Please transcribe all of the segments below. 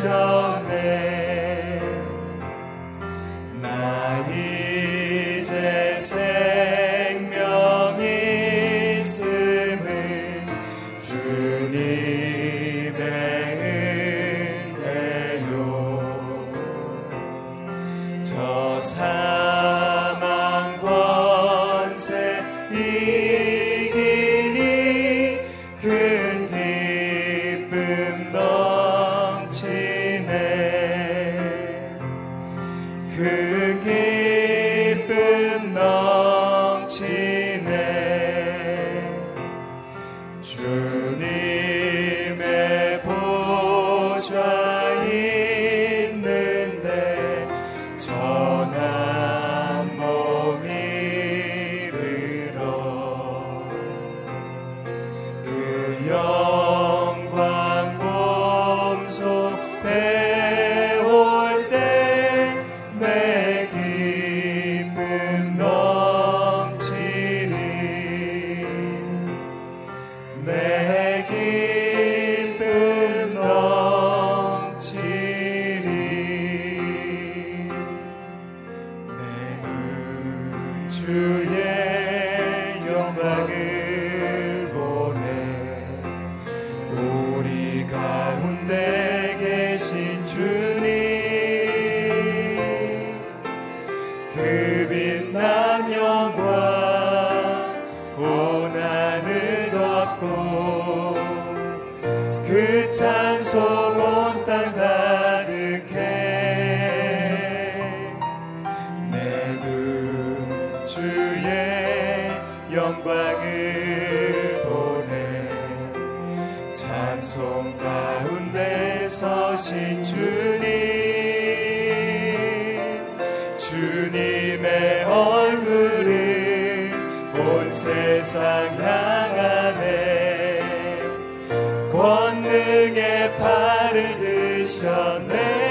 shall 세상 향하네. 권능의 팔을 드셨네.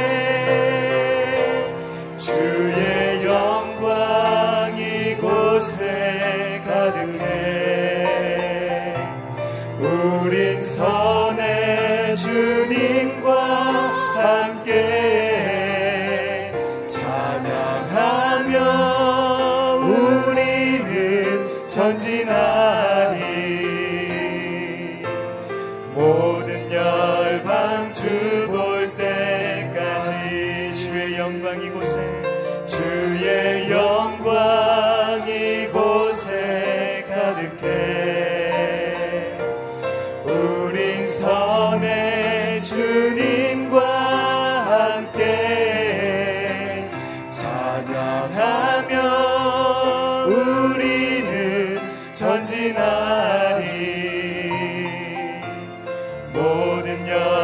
능력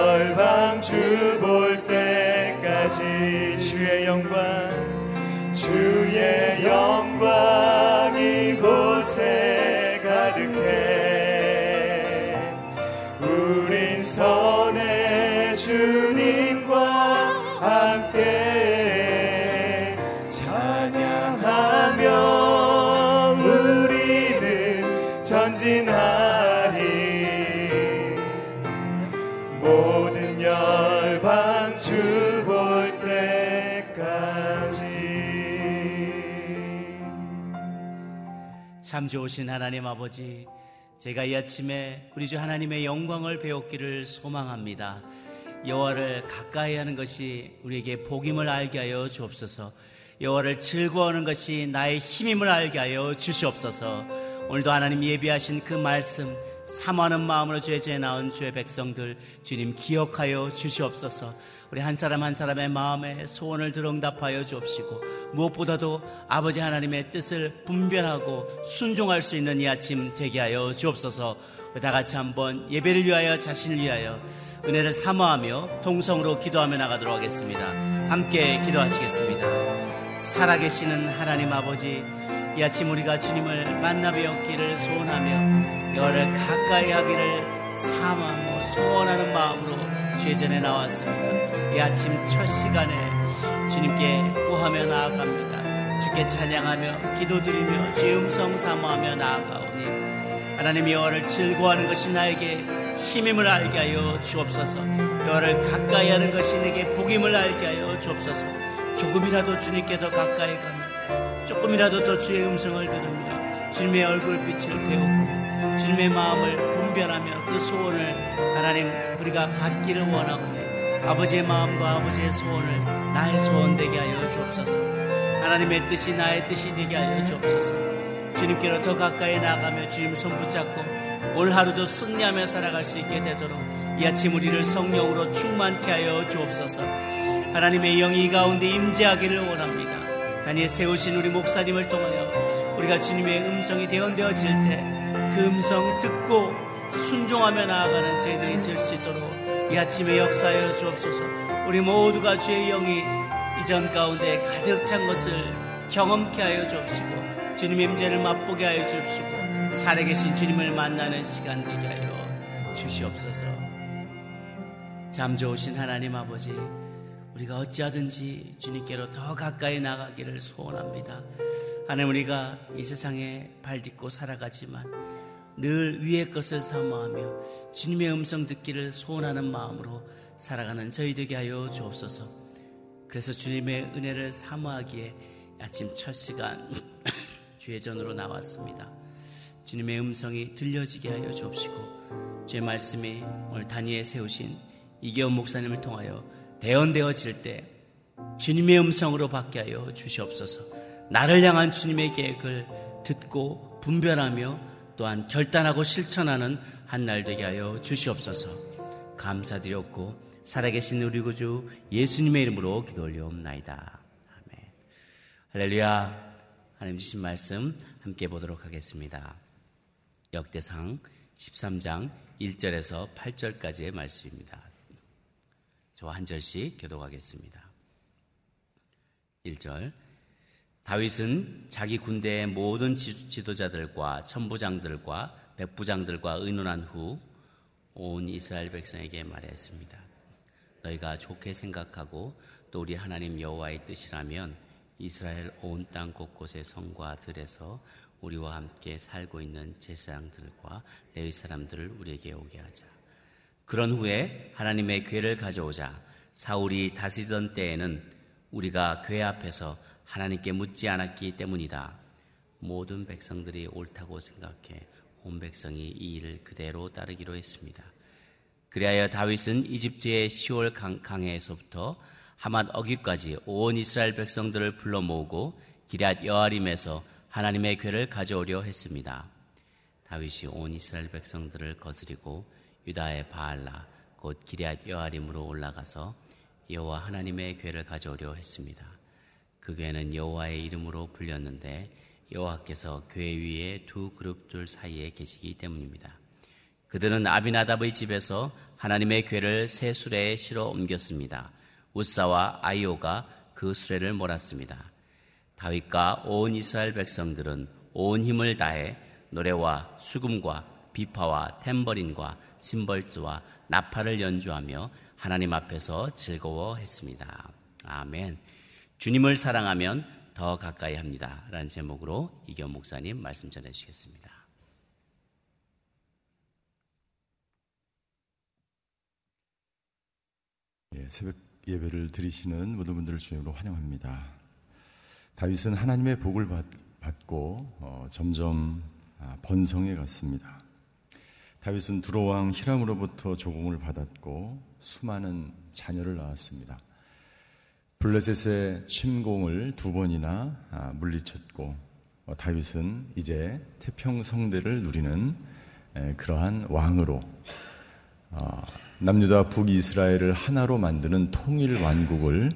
참 좋으신 하나님 아버지, 제가 이 아침에 우리 주 하나님의 영광을 배웠기를 소망합니다. 여호와를 가까이 하는 것이 우리에게 복임을 알게 하여 주옵소서. 여호와를 즐거워하는 것이 나의 힘임을 알게 하여 주시옵소서. 오늘도 하나님 예비하신 그 말씀 사모하는 마음으로 죄죄 나온 주의 백성들 주님 기억하여 주시옵소서. 우리 한 사람 한 사람의 마음에 소원을 들응답하여 주옵시고 무엇보다도 아버지 하나님의 뜻을 분별하고 순종할 수 있는 이 아침 되게 하여 주옵소서. 다 같이 한번 예배를 위하여 자신을 위하여 은혜를 사모하며 동성으로 기도하며 나가도록 하겠습니다. 함께 기도하시겠습니다. 살아계시는 하나님 아버지 이 아침 우리가 주님을 만나 뵈었기를 소원하며 여호를 가까이 하기를 사모하고 소원하는 마음으로 죄전에 나왔습니다. 이 아침 첫 시간에 주님께 구하며 나아갑니다. 주께 찬양하며 기도드리며 주의 음성 사모하며 나아가오니 하나님 여호와를 즐거워하는 것이 나에게 힘임을 알게 하여 주옵소서 여호와를 가까이 하는 것이 내게 복임을 알게 하여 주옵소서 조금이라도 주님께 더 가까이 가며 조금이라도 더 주의 음성을 들으며 주님의 얼굴빛을 배우고 주님의 마음을 분별하며 그 소원을 하나님 우리가 받기를 원하오니 아버지의 마음과 아버지의 소원을 나의 소원 되게 하여 주옵소서. 하나님의 뜻이 나의 뜻이 되게 하여 주옵소서. 주님께로 더 가까이 나가며 주님 손 붙잡고 올 하루도 승리하며 살아갈 수 있게 되도록 이 아침 우리를 성령으로 충만케 하여 주옵소서. 하나님의 영이 가운데 임재하기를 원합니다. 단위에 세우신 우리 목사님을 통하여 우리가 주님의 음성이 대언되어질 때 그 음성 듣고 순종하며 나아가는 저희들이 될 수 있도록 이 아침에 역사하여 주옵소서. 우리 모두가 주의 영이 이전 가운데 가득 찬 것을 경험케 하여 주옵시고 주님의 임재를 맛보게 하여 주옵시고 살아계신 주님을 만나는 시간 되게 하여 주시옵소서. 잠 좋으신 하나님 아버지 우리가 어찌하든지 주님께로 더 가까이 나가기를 소원합니다. 하나님 우리가 이 세상에 발 딛고 살아가지만 늘 위의 것을 사모하며 주님의 음성 듣기를 소원하는 마음으로 살아가는 저희 되게 하여 주옵소서. 그래서 주님의 은혜를 사모하기에 아침 첫 시간 주의 전으로 나왔습니다. 주님의 음성이 들려지게 하여 주옵시고 주의 말씀이 오늘 단위에 세우신 이계원 목사님을 통하여 대언되어질 때 주님의 음성으로 받게 하여 주시옵소서. 나를 향한 주님의 계획을 듣고 분별하며 또한 결단하고 실천하는 한 날 되게 하여 주시옵소서. 감사드렸고 살아계신 우리 구주 예수님의 이름으로 기도 올려옵나이다. 아멘. 할렐루야. 하나님 주신 말씀 함께 보도록 하겠습니다. 역대상 13장 1절에서 8절까지의 말씀입니다. 저와 한 절씩 교독하겠습니다. 1절 다윗은 자기 군대의 모든 지도자들과 천부장들과 백부장들과 의논한 후 온 이스라엘 백성에게 말했습니다. 너희가 좋게 생각하고 또 우리 하나님 여호와의 뜻이라면 이스라엘 온 땅 곳곳의 성과 들에서 우리와 함께 살고 있는 제사장들과 레위 사람들을 우리에게 오게 하자. 그런 후에 하나님의 괴를 가져오자 사울이 다스리던 때에는 우리가 괴 앞에서 하나님께 묻지 않았기 때문이다. 모든 백성들이 옳다고 생각해 온 백성이 이 일을 그대로 따르기로 했습니다. 그리하여 다윗은 이집트의 시올 강해에서부터 하맛 어기까지 온 이스라엘 백성들을 불러 모으고 기럇 여아림에서 하나님의 괴를 가져오려 했습니다. 다윗이 온 이스라엘 백성들을 거스리고 유다의 바알라 곧 기럇 여아림으로 올라가서 여호와 하나님의 괴를 가져오려 했습니다. 그 괴는 여호와의 이름으로 불렸는데 여호와께서 괴 위에 두 그룹들 사이에 계시기 때문입니다. 그들은 아비나답의 집에서 하나님의 괴를 새 수레에 실어 옮겼습니다. 우사와 아이오가 그 수레를 몰았습니다. 다윗과 온 이스라엘 백성들은 온 힘을 다해 노래와 수금과 비파와 템버린과 심벌즈와 나팔을 연주하며 하나님 앞에서 즐거워했습니다. 아멘. 주님을 사랑하면 더 가까이 합니다. 라는 제목으로 이경 목사님 말씀 전해주시겠습니다. 예, 새벽 예배를 드리시는 모든 분들을 주님으로 환영합니다. 다윗은 하나님의 복을 받, 고 어, 점점 아, 번성해 갔습니다. 다윗은 두로왕 히람으로부터 조공을 받았고 수많은 자녀를 낳았습니다. 블레셋의 침공을 두 번이나 아, 물리쳤고 어, 다윗은 이제 태평성대를 누리는 그러한 왕으로 어, 남유다 북이스라엘을 하나로 만드는 통일 완국을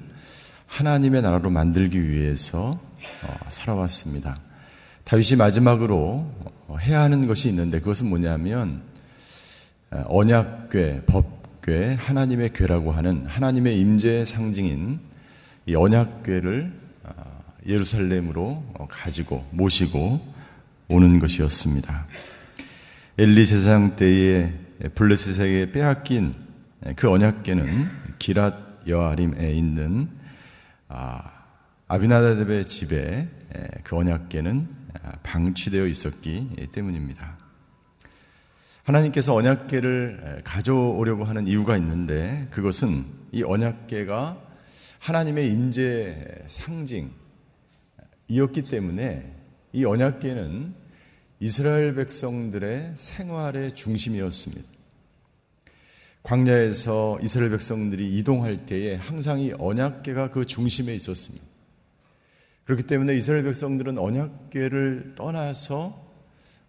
하나님의 나라로 만들기 위해서 어, 살아왔습니다. 다윗이 마지막으로 해야 하는 것이 있는데 그것은 뭐냐면 언약궤, 법궤, 하나님의 궤라고 하는 하나님의 임재의 상징인 이 언약궤를 어, 예루살렘으로 가지고 모시고 오는 것이었습니다. 엘리 제사장 때에 블레셋에게 빼앗긴 그 언약궤는 기랏 여아림에 있는 아, 아비나다의 집에 그 언약궤는 방치되어 있었기 때문입니다. 하나님께서 언약궤를 가져오려고 하는 이유가 있는데 그것은 이 언약궤가 하나님의 임재 상징이었기 때문에 이 언약궤는 이스라엘 백성들의 생활의 중심이었습니다. 광야에서 이스라엘 백성들이 이동할 때에 항상 이 언약궤가 그 중심에 있었습니다. 그렇기 때문에 이스라엘 백성들은 언약궤를 떠나서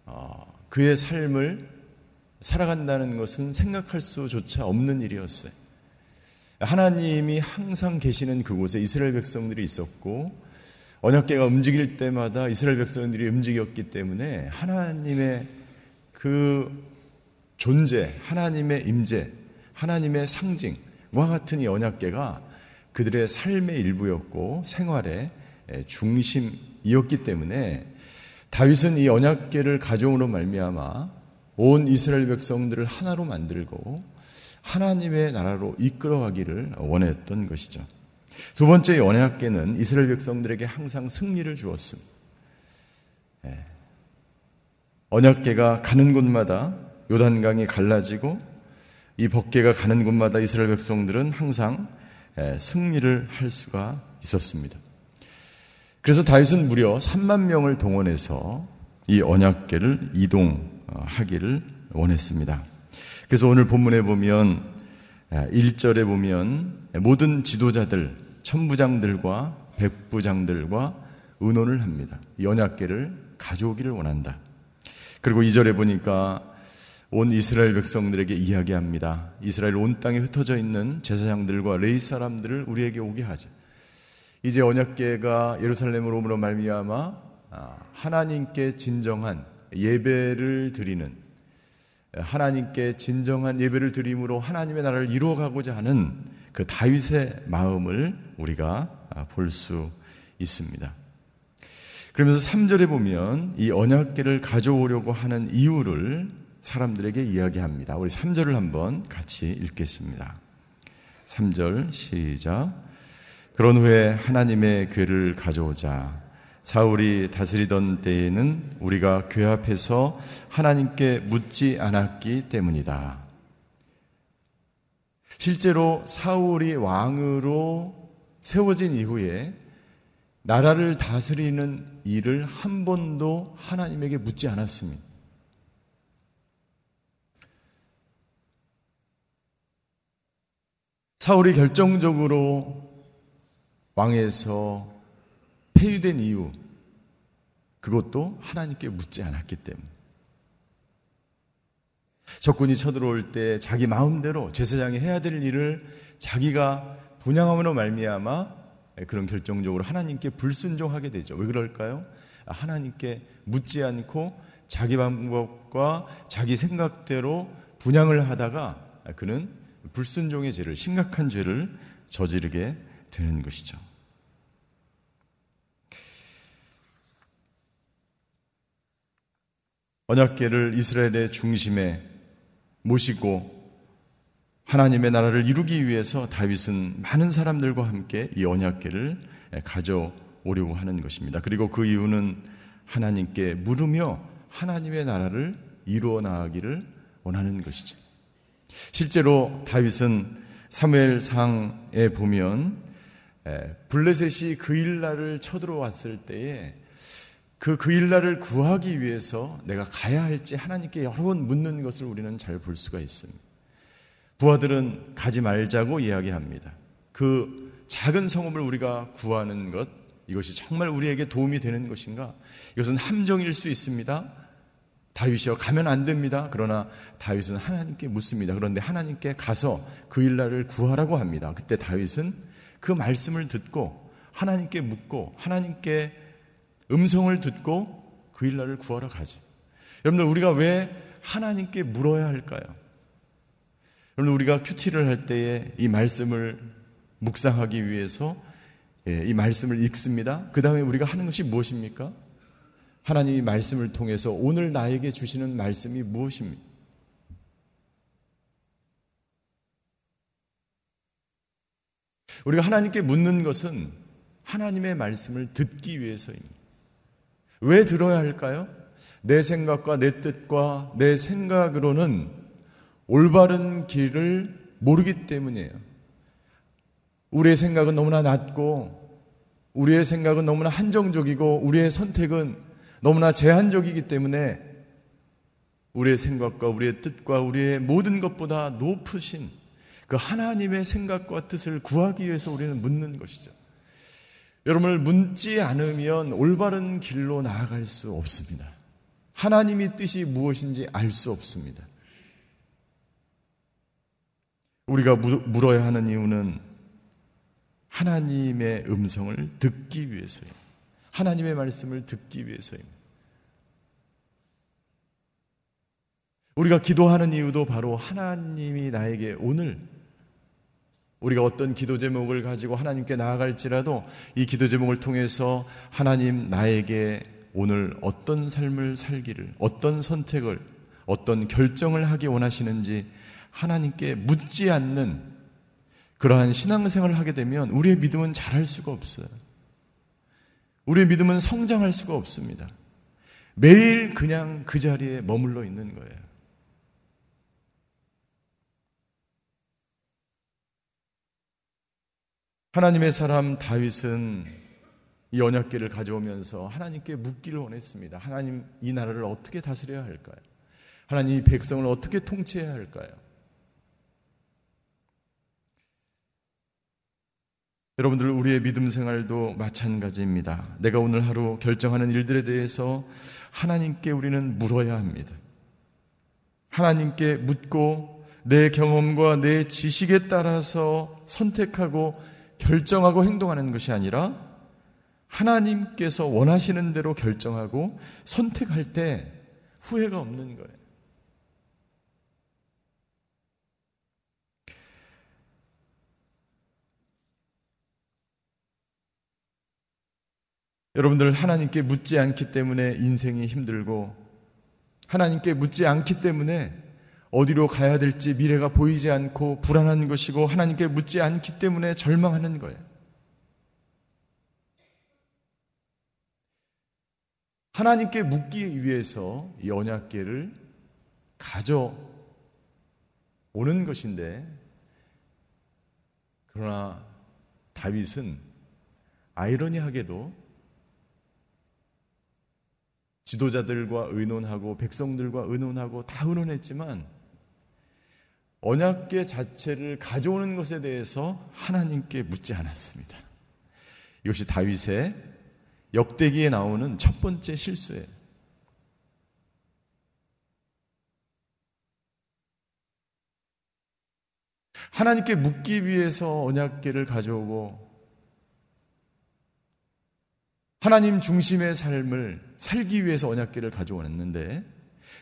어, 그의 삶을 살아간다는 것은 생각할 수조차 없는 일이었어요. 하나님이 항상 계시는 그곳에 이스라엘 백성들이 있었고 언약계가 움직일 때마다 이스라엘 백성들이 움직였기 때문에 하나님의 그 존재, 하나님의 임재, 하나님의 상징과 같은 이 언약계가 그들의 삶의 일부였고 생활의 중심이었기 때문에 다윗은 이 언약계를 가져옴으로 말미암아 온 이스라엘 백성들을 하나로 만들고 하나님의 나라로 이끌어가기를 원했던 것이죠. 두 번째 언약계는 이스라엘 백성들에게 항상 승리를 주었습니다. 예. 언약계가 가는 곳마다 요단강이 갈라지고 이 법계가 가는 곳마다 이스라엘 백성들은 항상 예, 승리를 할 수가 있었습니다. 그래서 다윗은 무려 3만 명을 동원해서 이 언약계를 이동하기를 원했습니다. 그래서 오늘 본문에 보면 1절에 아, 보면 모든 지도자들, 천부장들과 백부장들과 의논을 합니다. 연약계를 가져오기를 원한다. 그리고 2절에 보니까 온 이스라엘 백성들에게 이야기합니다. 이스라엘 온 땅에 흩어져 있는 제사장들과 레이 사람들을 우리에게 오게 하자. 이제 언약계가 예루살렘으로 오므로 말미암아 아, 하나님께 진정한 예배를 드리는 하나님께 진정한 예배를 드림으로 하나님의 나라를 이루어가고자 하는 그 다윗의 마음을 우리가 볼 수 있습니다. 그러면서 3절에 보면 이 언약계를 가져오려고 하는 이유를 사람들에게 이야기합니다. 우리 3절을 한번 같이 읽겠습니다. 3절 시작. 그런 후에 하나님의 괴를 가져오자 사울이 다스리던 때에는 우리가 교 앞에서 하나님께 묻지 않았기 때문이다. 실제로 사울이 왕으로 세워진 이후에 나라를 다스리는 일을 한 번도 하나님에게 묻지 않았습니다. 사울이 결정적으로 왕에서 폐위된 이유, 그것도 하나님께 묻지 않았기 때문에. 적군이 쳐들어올 때 자기 마음대로 제사장이 해야 될 일을 자기가 분양함으로 말미암아 그런 결정적으로 하나님께 불순종하게 되죠. 왜 그럴까요? 하나님께 묻지 않고 자기 방법과 자기 생각대로 분양을 하다가 그는 불순종의 죄를 심각한 죄를 저지르게 되는 것이죠. 언약계를 이스라엘의 중심에 모시고 하나님의 나라를 이루기 위해서 다윗은 많은 사람들과 함께 이 언약계를 가져오려고 하는 것입니다. 그리고 그 이유는 하나님께 물으며 하나님의 나라를 이루어 나가기를 원하는 것이죠. 실제로 다윗은 사무엘상에 보면 블레셋이 그 일날을 쳐들어왔을 때에 그, 그 일날을 구하기 위해서 내가 가야 할지 하나님께 여러 번 묻는 것을 우리는 잘 볼 수가 있습니다. 부하들은 가지 말자고 이야기합니다. 그 작은 성읍을 우리가 구하는 것, 이것이 정말 우리에게 도움이 되는 것인가? 이것은 함정일 수 있습니다. 다윗이요 가면 안 됩니다. 그러나 다윗은 하나님께 묻습니다. 그런데 하나님께 가서 그 일날을 구하라고 합니다. 그때 다윗은 그 말씀을 듣고 하나님께 묻고 하나님께 음성을 듣고 그 일날을 구하러 가지. 여러분들 우리가 왜 하나님께 물어야 할까요? 여러분 우리가 큐티를 할 때에 이 말씀을 묵상하기 위해서 예, 이 말씀을 읽습니다. 그 다음에 우리가 하는 것이 무엇입니까? 하나님이 말씀을 통해서 오늘 나에게 주시는 말씀이 무엇입니까? 우리가 하나님께 묻는 것은 하나님의 말씀을 듣기 위해서입니다. 왜 들어야 할까요? 내 생각과 내 뜻과 내 생각으로는 올바른 길을 모르기 때문이에요. 우리의 생각은 너무나 낮고, 우리의 생각은 너무나 한정적이고, 우리의 선택은 너무나 제한적이기 때문에 우리의 생각과 우리의 뜻과 우리의 모든 것보다 높으신 그 하나님의 생각과 뜻을 구하기 위해서 우리는 묻는 것이죠. 여러분을 묻지 않으면 올바른 길로 나아갈 수 없습니다. 하나님의 뜻이 무엇인지 알 수 없습니다. 우리가 물어야 하는 이유는 하나님의 음성을 듣기 위해서예요. 하나님의 말씀을 듣기 위해서입니다. 우리가 기도하는 이유도 바로 하나님이 나에게 오늘 우리가 어떤 기도 제목을 가지고 하나님께 나아갈지라도 이 기도 제목을 통해서 하나님 나에게 오늘 어떤 삶을 살기를, 어떤 선택을, 어떤 결정을 하기 원하시는지 하나님께 묻지 않는 그러한 신앙생활을 하게 되면 우리의 믿음은 잘할 수가 없어요. 우리의 믿음은 성장할 수가 없습니다. 매일 그냥 그 자리에 머물러 있는 거예요. 하나님의 사람 다윗은 이 언약계를 가져오면서 하나님께 묻기를 원했습니다. 하나님 이 나라를 어떻게 다스려야 할까요? 하나님 이 백성을 어떻게 통치해야 할까요? 여러분들 우리의 믿음 생활도 마찬가지입니다. 내가 오늘 하루 결정하는 일들에 대해서 하나님께 우리는 물어야 합니다. 하나님께 묻고 내 경험과 내 지식에 따라서 선택하고 결정하고 행동하는 것이 아니라 하나님께서 원하시는 대로 결정하고 선택할 때 후회가 없는 거예요. 여러분들 하나님께 묻지 않기 때문에 인생이 힘들고 하나님께 묻지 않기 때문에 어디로 가야 될지 미래가 보이지 않고 불안한 것이고 하나님께 묻지 않기 때문에 절망하는 거예요. 하나님께 묻기 위해서 이 언약계를 가져 오는 것인데 그러나 다윗은 아이러니하게도 지도자들과 의논하고 백성들과 의논하고 다 의논했지만 언약계 자체를 가져오는 것에 대해서 하나님께 묻지 않았습니다. 이것이 다윗의 역대기에 나오는 첫 번째 실수예요. 하나님께 묻기 위해서 언약계를 가져오고 하나님 중심의 삶을 살기 위해서 언약계를 가져왔는데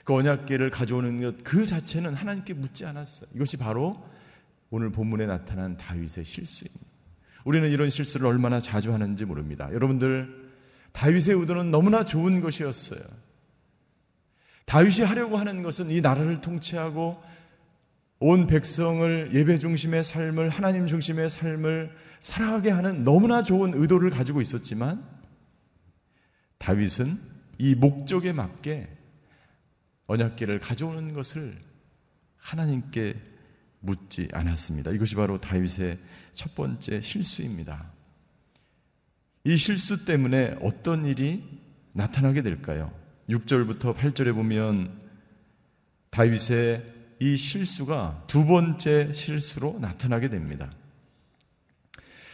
그 언약계를 가져오는 것 그 자체는 하나님께 묻지 않았어요. 이것이 바로 오늘 본문에 나타난 다윗의 실수입니다. 우리는 이런 실수를 얼마나 자주 하는지 모릅니다. 여러분들 다윗의 의도는 너무나 좋은 것이었어요. 다윗이 하려고 하는 것은 이 나라를 통치하고 온 백성을 예배 중심의 삶을 하나님 중심의 삶을 살아가게 하는 너무나 좋은 의도를 가지고 있었지만 다윗은 이 목적에 맞게 언약계를 가져오는 것을 하나님께 묻지 않았습니다. 이것이 바로 다윗의 첫 번째 실수입니다. 이 실수 때문에 어떤 일이 나타나게 될까요? 6절부터 8절에 보면 다윗의 이 실수가 두 번째 실수로 나타나게 됩니다.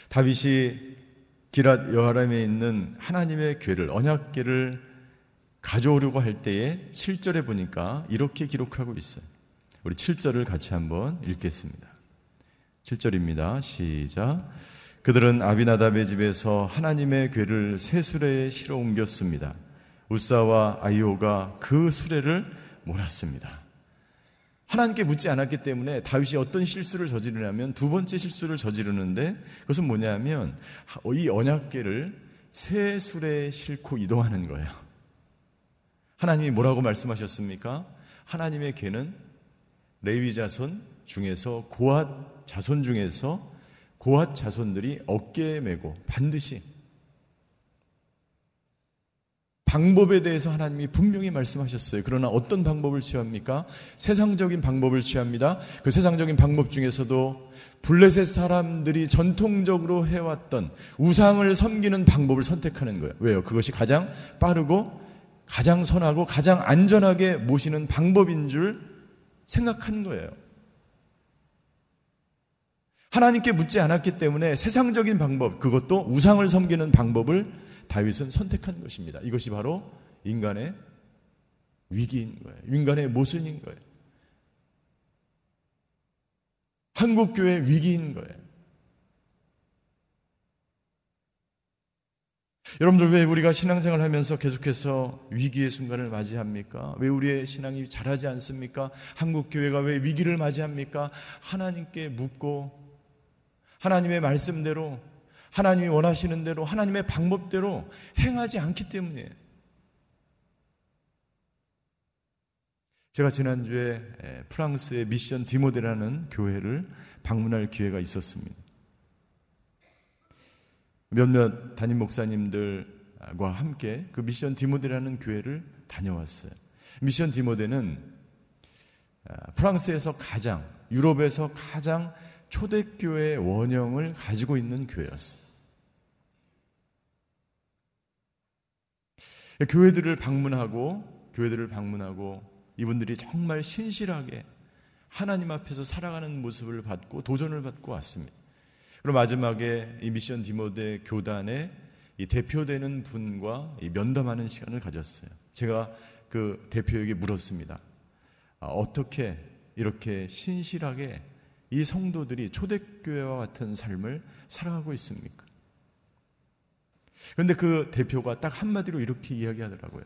다윗이 기랏 여하람에 있는 하나님의 궤를 언약궤를 가져오려고 할 때에 7절에 보니까 이렇게 기록하고 있어요. 우리 7절을 같이 한번 읽겠습니다. 7절입니다. 시작. 그들은 아비나답의 집에서 하나님의 궤를 새 수레에 실어 옮겼습니다. 우사와 아이오가 그 수레를 몰았습니다. 하나님께 묻지 않았기 때문에 다윗이 어떤 실수를 저지르냐면 두 번째 실수를 저지르는데 그것은 뭐냐면 이 언약계를 새 수레에 싣고 이동하는 거예요. 하나님이 뭐라고 말씀하셨습니까? 하나님의 궤는 레위 자손 중에서 고앗 자손 중에서 고앗 자손들이 어깨에 메고 반드시 방법에 대해서 하나님이 분명히 말씀하셨어요. 그러나 어떤 방법을 취합니까? 세상적인 방법을 취합니다. 그 세상적인 방법 중에서도 블레셋 사람들이 전통적으로 해왔던 우상을 섬기는 방법을 선택하는 거예요. 왜요? 그것이 가장 빠르고 가장 선하고 가장 안전하게 모시는 방법인 줄 생각한 거예요. 하나님께 묻지 않았기 때문에 세상적인 방법, 그것도 우상을 섬기는 방법을 다윗은 선택한 것입니다. 이것이 바로 인간의 위기인 거예요. 인간의 모순인 거예요. 한국교회 위기인 거예요. 여러분들 왜 우리가 신앙생활 하면서 계속해서 위기의 순간을 맞이합니까? 왜 우리의 신앙이 자라지 않습니까? 한국 교회가 왜 위기를 맞이합니까? 하나님께 묻고 하나님의 말씀대로 하나님이 원하시는 대로 하나님의 방법대로 행하지 않기 때문이에요. 제가 지난주에 프랑스의 미션 디모데라는 교회를 방문할 기회가 있었습니다. 몇몇 담임 목사님들과 함께 그 미션 디모데라는 교회를 다녀왔어요. 미션 디모데는 아, 프랑스에서 가장, 유럽에서 가장 초대교회 원형을 가지고 있는 교회였어요. 교회들을 방문하고 교회들을 방문하고 이분들이 정말 신실하게 하나님 앞에서 살아가는 모습을 받고 도전을 받고 왔습니다. 그리고 마지막에 이 미션 디모데 교단의 이 대표되는 분과 이 면담하는 시간을 가졌어요. 제가 그 대표에게 물었습니다. 아, 어떻게 이렇게 신실하게 이 성도들이 초대교회와 같은 삶을 살아가고 있습니까? 그런데 그 대표가 딱 한마디로 이렇게 이야기하더라고요.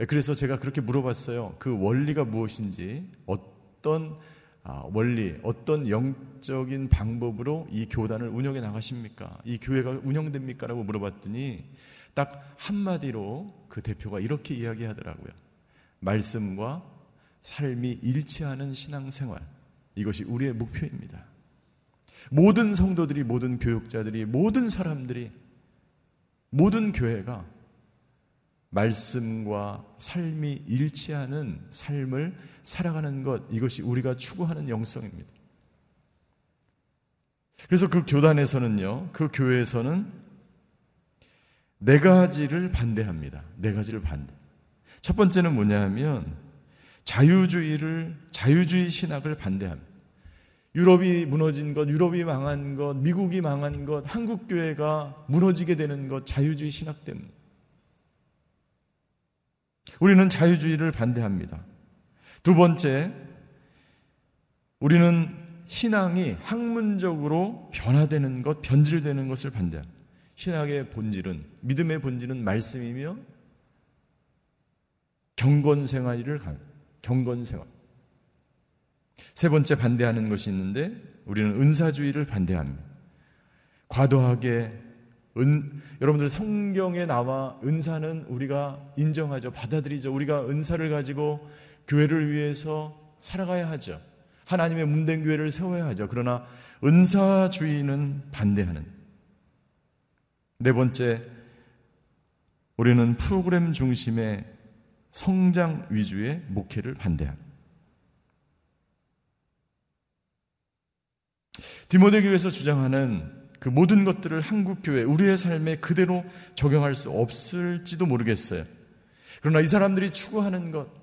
예, 그래서 제가 그렇게 물어봤어요. 그 원리가 무엇인지, 어떤 아, 원리, 어떤 영적인 방법으로 이 교단을 운영해 나가십니까? 이 교회가 운영됩니까? 라고 물어봤더니 딱 한마디로 그 대표가 이렇게 이야기하더라고요. 말씀과 삶이 일치하는 신앙생활. 이것이 우리의 목표입니다. 모든 성도들이, 모든 교육자들이, 모든 사람들이 모든 교회가 말씀과 삶이 일치하는 삶을 살아가는 것, 이것이 우리가 추구하는 영성입니다. 그래서 그 교단에서는요, 그 교회에서는 네 가지를 반대합니다. 네 가지를 반대. 첫 번째는 뭐냐 하면 자유주의를, 자유주의 신학을 반대합니다. 유럽이 무너진 것, 유럽이 망한 것, 미국이 망한 것, 한국 교회가 무너지게 되는 것, 자유주의 신학 때문에. 우리는 자유주의를 반대합니다. 두 번째, 우리는 신앙이 학문적으로 변화되는 것, 변질되는 것을 반대합니다. 신학의 본질은, 믿음의 본질은 말씀이며 경건 생활을 가 경건 생활. 세 번째 반대하는 것이 있는데 우리는 은사주의를 반대합니다. 과도하게 은, 여러분들 성경에 나와 은사는 우리가 인정하죠. 받아들이죠. 우리가 은사를 가지고 교회를 위해서 살아가야 하죠. 하나님의 문된 교회를 세워야 하죠. 그러나 은사주의는 반대하는. 네 번째, 우리는 프로그램 중심의 성장 위주의 목회를 반대합니다. 디모데 교회에서 주장하는 그 모든 것들을 한국 교회 우리의 삶에 그대로 적용할 수 없을지도 모르겠어요. 그러나 이 사람들이 추구하는 것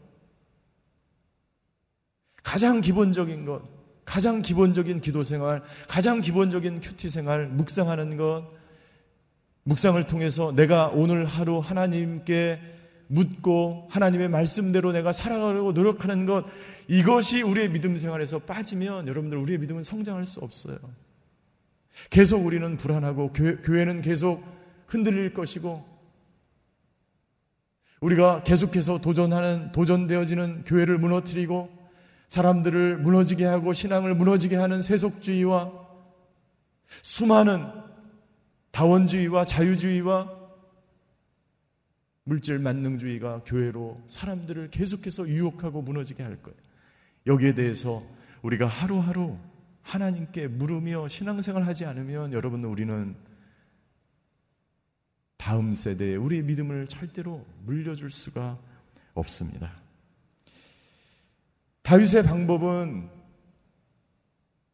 가장 기본적인 것 가장 기본적인 기도 생활, 가장 기본적인 큐티 생활, 묵상하는 것, 묵상을 통해서 내가 오늘 하루 하나님께 묻고 하나님의 말씀대로 내가 살아가려고 노력하는 것, 이것이 우리의 믿음 생활에서 빠지면 여러분들 우리의 믿음은 성장할 수 없어요. 계속 우리는 불안하고 교회, 는 계속 흔들릴 것이고 우리가 계속해서 도전하는 도전되어지는 교회를 무너뜨리고 사람들을 무너지게 하고 신앙을 무너지게 하는 세속주의와 수많은 다원주의와 자유주의와 물질 만능주의가 교회로 사람들을 계속해서 유혹하고 무너지게 할 거예요. 여기에 대해서 우리가 하루하루 하나님께 물으며 신앙생활 하지 않으면 여러분 우리는 다음 세대에 우리의 믿음을 절대로 물려줄 수가 없습니다. 다윗의 방법은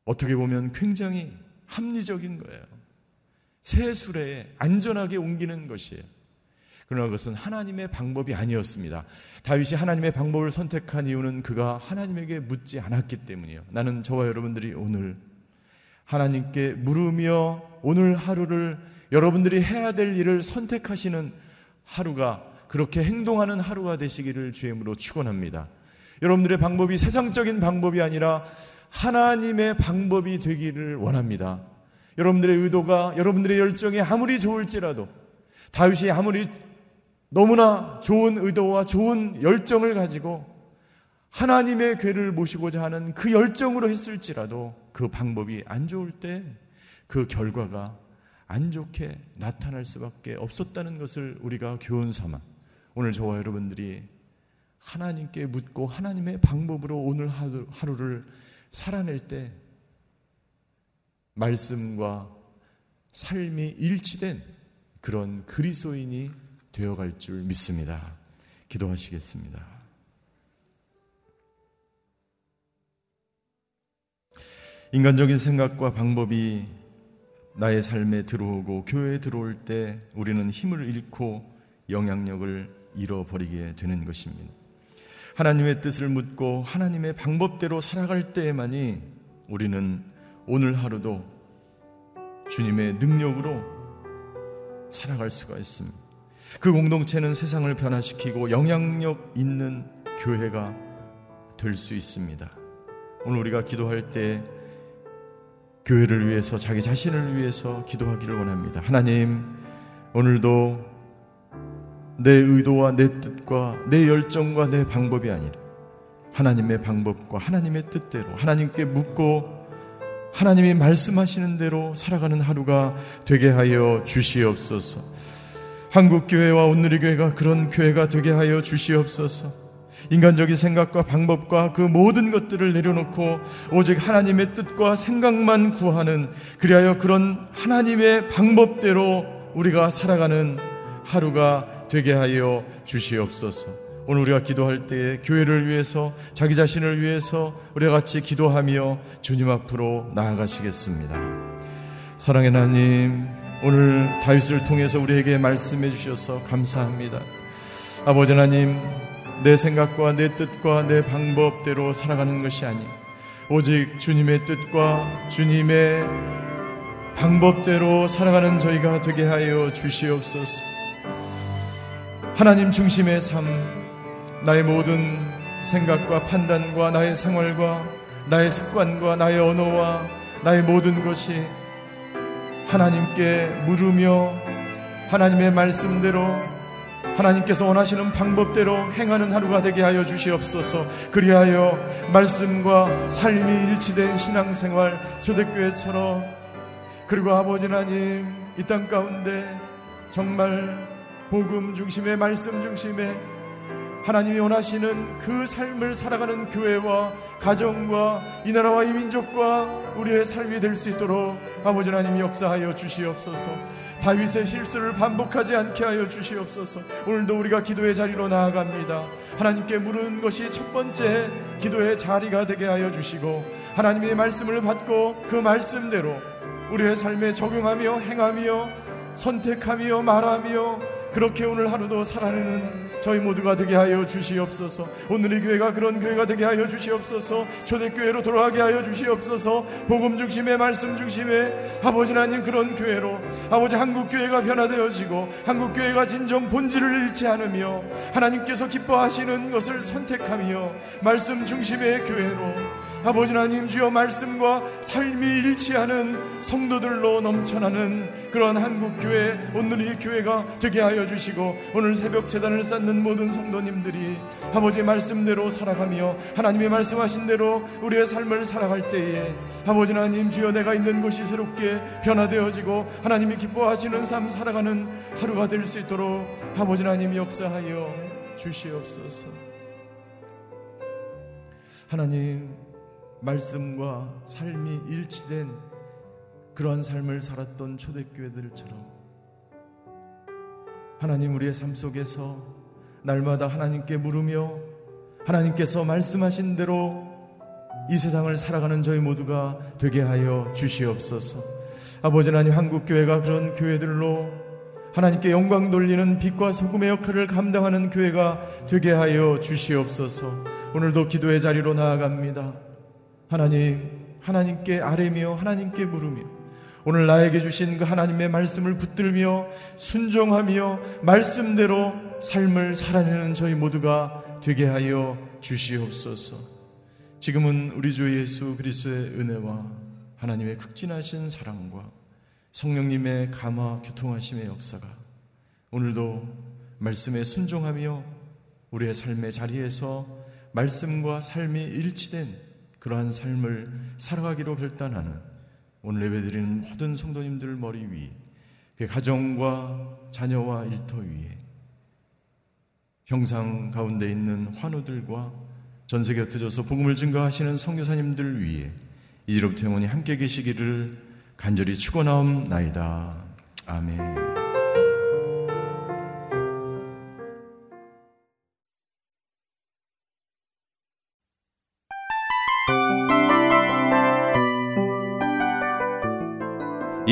어떻게 보면 굉장히 합리적인 거예요. 새 수레에 안전하게 옮기는 것이에요. 그러나 그것은 하나님의 방법이 아니었습니다. 다윗이 하나님의 방법을 선택한 이유는 그가 하나님에게 묻지 않았기 때문이에요. 나는 저와 여러분들이 오늘 하나님께 물으며 오늘 하루를 여러분들이 해야 될 일을 선택하시는 하루가 그렇게 행동하는 하루가 되시기를 주임으로 축원합니다. 여러분들의 방법이 세상적인 방법이 아니라 하나님의 방법이 되기를 원합니다. 여러분들의 의도가 여러분들의 열정이 아무리 좋을지라도 다윗이 아무리 너무나 좋은 의도와 좋은 열정을 가지고 하나님의 괴를 모시고자 하는 그 열정으로 했을지라도 그 방법이 안 좋을 때 그 결과가 안 좋게 나타날 수밖에 없었다는 것을 우리가 교훈 삼아 오늘 저와 여러분들이 하나님께 묻고 하나님의 방법으로 오늘 하루, 하루를 살아낼 때 말씀과 삶이 일치된 그런 그리스도인이 되어갈 줄 믿습니다. 기도하시겠습니다. 인간적인 생각과 방법이 나의 삶에 들어오고 교회에 들어올 때 우리는 힘을 잃고 영향력을 잃어버리게 되는 것입니다. 하나님의 뜻을 묻고 하나님의 방법대로 살아갈 때에만이 우리는 오늘 하루도 주님의 능력으로 살아갈 수가 있습니다. 그 공동체는 세상을 변화시키고 영향력 있는 교회가 될 수 있습니다. 오늘 우리가 기도할 때 교회를 위해서 자기 자신을 위해서 기도하기를 원합니다. 하나님, 오늘도 내 의도와 내 뜻과 내 열정과 내 방법이 아니라 하나님의 방법과 하나님의 뜻대로 하나님께 묻고 하나님이 말씀하시는 대로 살아가는 하루가 되게 하여 주시옵소서. 한국교회와 온누리교회가 그런 교회가 되게 하여 주시옵소서. 인간적인 생각과 방법과 그 모든 것들을 내려놓고 오직 하나님의 뜻과 생각만 구하는 그리하여 그런 하나님의 방법대로 우리가 살아가는 하루가 되게 하여 주시옵소서. 오늘 우리가 기도할 때에 교회를 위해서 자기 자신을 위해서 우리가 같이 기도하며 주님 앞으로 나아가시겠습니다. 사랑의 하나님, 오늘 다윗을 통해서 우리에게 말씀해 주셔서 감사합니다. 아버지 하나님, 내 생각과 내 뜻과 내 방법대로 살아가는 것이 아니 오직 주님의 뜻과 주님의 방법대로 살아가는 저희가 되게 하여 주시옵소서. 하나님 중심의 삶, 나의 모든 생각과 판단과 나의 생활과 나의 습관과 나의 언어와 나의 모든 것이 하나님께 물으며 하나님의 말씀대로 하나님께서 원하시는 방법대로 행하는 하루가 되게 하여 주시옵소서. 그리하여 말씀과 삶이 일치된 신앙생활 초대교회처럼 그리고 아버지 하나님 이 땅 가운데 정말 복음 중심의 말씀 중심의 하나님이 원하시는 그 삶을 살아가는 교회와 가정과 이 나라와 이 민족과 우리의 삶이 될 수 있도록 아버지 하나님 역사하여 주시옵소서. 다윗의 실수를 반복하지 않게 하여 주시옵소서. 오늘도 우리가 기도의 자리로 나아갑니다. 하나님께 물은 것이 첫 번째 기도의 자리가 되게 하여 주시고 하나님의 말씀을 받고 그 말씀대로 우리의 삶에 적용하며 행하며 선택하며 말하며 그렇게 오늘 하루도 살아내는 저희 모두가 되게 하여 주시옵소서. 오늘의 교회가 그런 교회가 되게 하여 주시옵소서. 초대교회로 돌아가게 하여 주시옵소서. 복음 중심의 말씀 중심의 아버지 하나님 그런 교회로 아버지 한국 교회가 변화되어지고 한국 교회가 진정 본질을 잃지 않으며 하나님께서 기뻐하시는 것을 선택하며 말씀 중심의 교회로 아버지 하나님 주여 말씀과 삶이 일치하는 성도들로 넘쳐나는 그런 한국 교회 오늘의 교회가 되게 하여 주시고 오늘 새벽 재단을 쌓는 모든 성도님들이 아버지의 말씀대로 살아가며 하나님의 말씀하신 대로 우리의 삶을 살아갈 때에 아버지 하나님 주여 내가 있는 곳이 새롭게 변화되어지고 하나님이 기뻐하시는 삶 살아가는 하루가 될 수 있도록 아버지 하나님 역사하여 주시옵소서. 하나님 말씀과 삶이 일치된 그러한 삶을 살았던 초대교회들처럼 하나님 우리의 삶 속에서 날마다 하나님께 물으며 하나님께서 말씀하신 대로 이 세상을 살아가는 저희 모두가 되게 하여 주시옵소서. 아버지 하나님 한국 교회가 그런 교회들로 하나님께 영광 돌리는 빛과 소금의 역할을 감당하는 교회가 되게 하여 주시옵소서. 오늘도 기도의 자리로 나아갑니다. 하나님, 하나님께 아뢰며 하나님께 물으며 오늘 나에게 주신 그 하나님의 말씀을 붙들며 순종하며 말씀대로 삶을 살아내는 저희 모두가 되게 하여 주시옵소서. 지금은 우리 주 예수 그리스도의 은혜와 하나님의 극진하신 사랑과 성령님의 감화 교통하심의 역사가 오늘도 말씀에 순종하며 우리의 삶의 자리에서 말씀과 삶이 일치된 그러한 삶을 살아가기로 결단하는 오늘 예배드리는 모든 성도님들 머리 위에 그 가정과 자녀와 일터 위에 형상 가운데 있는 환우들과 전 세계 흩어져서 복음을 증거하시는 성교사님들 위에 이제로부터 영원히 함께 계시기를 간절히 축원하옵나이다. 아멘.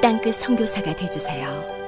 땅끝 성교사가 되주세요